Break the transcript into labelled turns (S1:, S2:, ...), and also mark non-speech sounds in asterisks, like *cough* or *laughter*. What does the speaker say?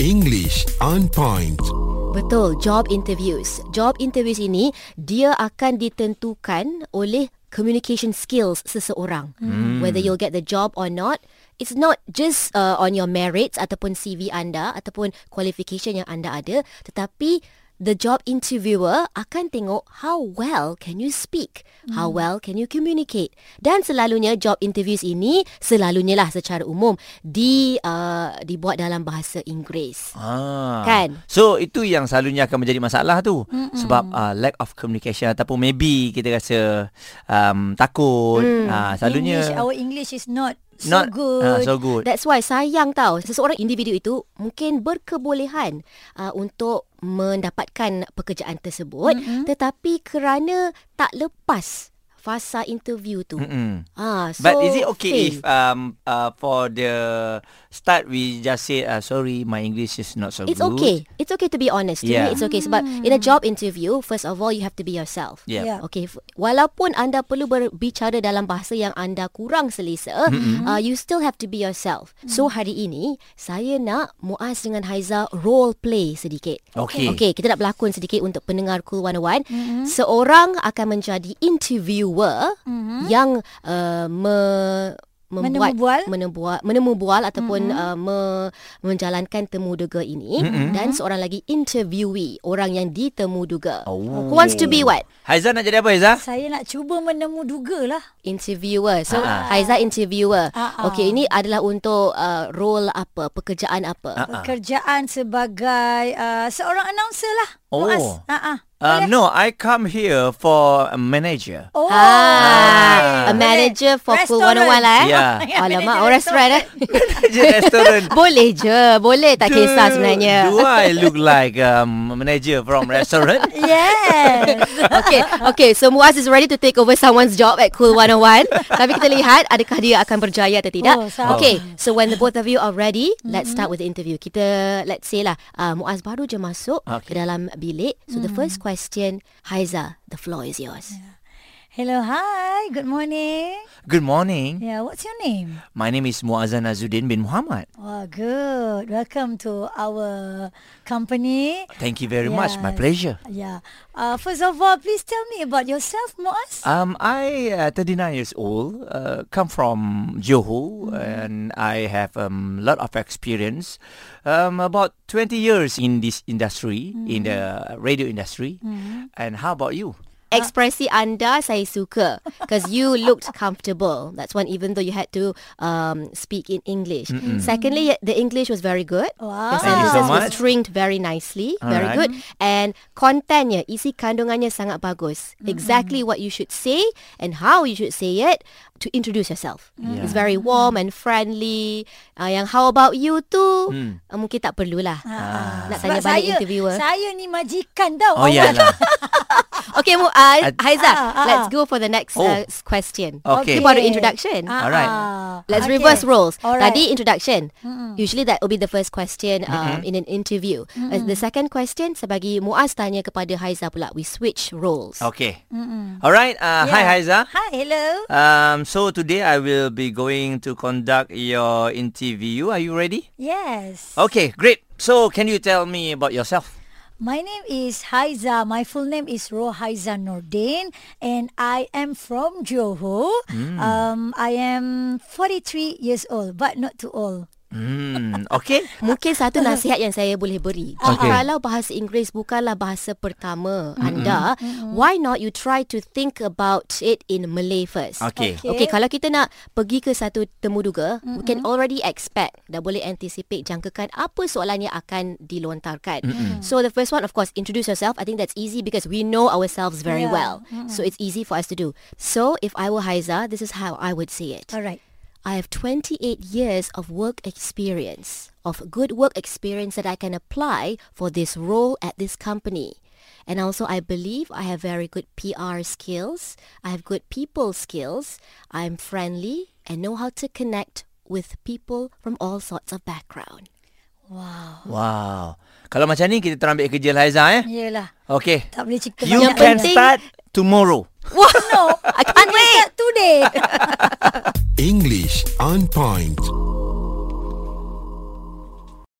S1: English on point.
S2: Betul, job interviews. Job interviews ini dia akan ditentukan oleh communication skills seseorang. Hmm. Whether you'll get the job or not, it's not just uh, on your merits ataupun CV anda ataupun qualification yang anda ada, tetapi the job interviewer akan tengok how well can you speak, hmm. how well can you communicate. Dan selalunya job interviews ini selalunya lah secara umum di uh, dibuat dalam bahasa Inggeris.
S3: Ah.
S2: Kan?
S3: So itu yang selalunya akan menjadi masalah tu Mm-mm. sebab uh, lack of communication ataupun maybe kita rasa um, takut.
S2: Hmm.
S3: Ah, selalunya
S4: English, our English is not so
S3: not
S4: good.
S3: ah, so good.
S2: That's why sayang tau seseorang individu itu mungkin berkebolehan uh, untuk mendapatkan pekerjaan tersebut mm-hmm. tetapi kerana tak lepas fasa interview tu.
S3: Mm-mm.
S2: Ah, so
S3: But is it okay if
S2: fail.
S3: um uh, for the start we just say uh, sorry my English is not so
S2: It's
S3: good.
S2: okay. It's okay to be honest.
S3: Yeah.
S2: me, it's okay. Sebab in a job interview, first of all, you have to be yourself.
S3: Yeah.
S4: Yeah.
S2: Okay, walaupun anda perlu berbicara dalam bahasa yang anda kurang selesa, mm-hmm. uh, you still have to be yourself. Mm-hmm. So hari ini saya nak Muaz dengan Haiza role play sedikit.
S3: Okay.
S2: Okay, kita nak berlakon sedikit untuk pendengar Cool 101. Mm-hmm. Seorang akan menjadi interviewer mm-hmm. yang uh, me membuat
S4: Menemubual?
S2: menemubual menemubual ataupun mm-hmm. uh, me, menjalankan temuduga ini mm-hmm. dan seorang lagi interviewee orang yang ditemuduga.
S3: Oh.
S2: Who wants to be what?
S3: Haiza nak jadi apa Haiza?
S4: Saya nak cuba menemu duga lah.
S2: Interviewer. So
S3: Ah.
S2: Haiza interviewer.
S4: Ah, ah.
S2: Okey, ini adalah untuk uh, role apa? Pekerjaan apa?
S3: Ah.
S4: Pekerjaan sebagai uh, seorang announcer lah.
S3: Oh.
S4: Muaz. Ah, ah.
S3: Um, no, I come here for a manager.
S4: Oh.
S2: Ah, a manager for Cool
S4: Restoran.
S2: 101 lah eh.
S3: Yeah. *laughs*
S2: Alamak,
S4: Manager
S2: oh restoran eh. *laughs* *laughs*
S3: Manager restoran.
S2: boleh je, boleh tak kisah
S3: Do-
S2: sebenarnya.
S3: Do I look like um, a manager from restaurant?
S4: Yes.
S2: okay, okay. So Muaz is ready to take over someone's job at Cool 101. Tapi kita lihat adakah dia akan berjaya atau tidak.
S4: Oh, sama.
S2: okay, so when the both of you are ready, let's start with the interview. Kita, let's say lah, uh, Muaz baru je masuk ke
S3: Okay.
S2: dalam bilik. So the first question, Haiza, the floor is yours.
S4: Hello, hi. Good morning.
S3: Good morning.
S4: Yeah, what's your name?
S3: My name is Muazzan Azuddin bin Muhammad.
S4: Oh, good. Welcome to our company.
S3: Thank you very much. My
S4: Yes.
S3: pleasure.
S4: Yeah. Uh, first of all, please tell me about yourself, Muaz.
S3: Um, I uh, 39 years old. Uh, come from Johor, and I have a um, lot of experience. Um, about 20 years in this industry, in the radio industry. And how about you?
S2: Ekspresi anda saya suka because you *laughs* looked comfortable. That's one even though you had to um, speak in English. Secondly, the English was very good.
S4: Wow.
S2: Your
S3: you so
S2: sentences were stringed very nicely, very
S3: Alright.
S2: good. And kontennya, isi kandungannya sangat bagus. Exactly what you should say and how you should say it to introduce yourself.
S3: Yeah.
S2: It's very warm and friendly. Uh, yang how about you tu
S3: Hmm.
S2: uh, mungkin tak perlulah.
S4: Ah.
S2: Nak
S4: Sebab
S2: tanya balik
S4: saya,
S2: interviewer.
S4: Saya ni majikan tau.
S3: Oh,
S4: awak.
S3: yeah lah. *laughs*
S2: Okay, Mu, uh, Haiza,
S4: Ah, ah,
S2: let's go for the next
S3: Oh.
S2: uh, question.
S3: Okay.
S2: Kita baru introduction.
S4: Ah,
S3: Alright.
S4: ah.
S2: Let's
S4: Okay.
S2: reverse roles.
S4: Alright.
S2: Tadi introduction. Usually that will be the first question um, in an interview. Uh, the second question sebagi Muaz tanya kepada Haiza pula. We switch roles.
S3: Okay. All right. Uh, Hi,
S4: Yeah.
S3: Haiza.
S4: Hi, hello.
S3: Um, so today I will be going to conduct your interview. Are you ready?
S4: Yes.
S3: Okay, great. So can you tell me about yourself?
S4: My name is Haiza. My full name is Rohaiza Nordin and I am from Johor. Um, I am 43 years old but not too old.
S3: Hmm. Okay.
S2: Mungkin satu nasihat yang saya boleh beri.
S3: Okay.
S2: Kalau bahasa Inggeris bukanlah bahasa pertama anda, why not you try to think about it in Malay first?
S3: Okay.
S4: Okay.
S2: Okay, kalau kita nak pergi ke satu temuduga, mm-hmm. we can already expect, dah boleh anticipate, jangkakan apa soalan yang akan dilontarkan. Mm-hmm. So the first one, of course, introduce yourself. I think that's easy because we know ourselves very
S4: Yeah.
S2: well. So it's easy for us to do. So if I were Haiza, this is how I would say it.
S4: All right.
S2: I have 28 years of work experience, of good work experience that I can apply for this role at this company. And also, I believe I have very good PR skills. I have good people skills. I'm friendly and know how to connect with people from all sorts of background.
S4: Wow.
S3: Wow. Kalau macam ni kita terus ambil kerja lah Haiza eh.
S4: Yelah.
S3: Okay.
S4: Tak boleh cerita
S3: You can
S2: penting-
S3: start tomorrow.
S2: Wah,
S4: No,
S2: I can't wait.
S4: today. *laughs*
S1: English on point.